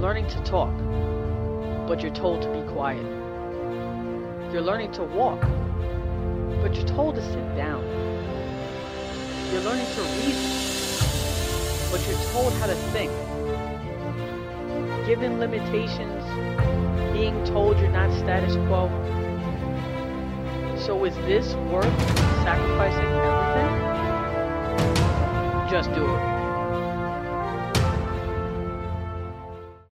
learning to talk, but you're told to be quiet. You're learning to walk, but you're told to sit down. You're learning to reason, but you're told how to think. Given limitations, being told you're not status quo. So is this worth sacrificing everything? Just do it.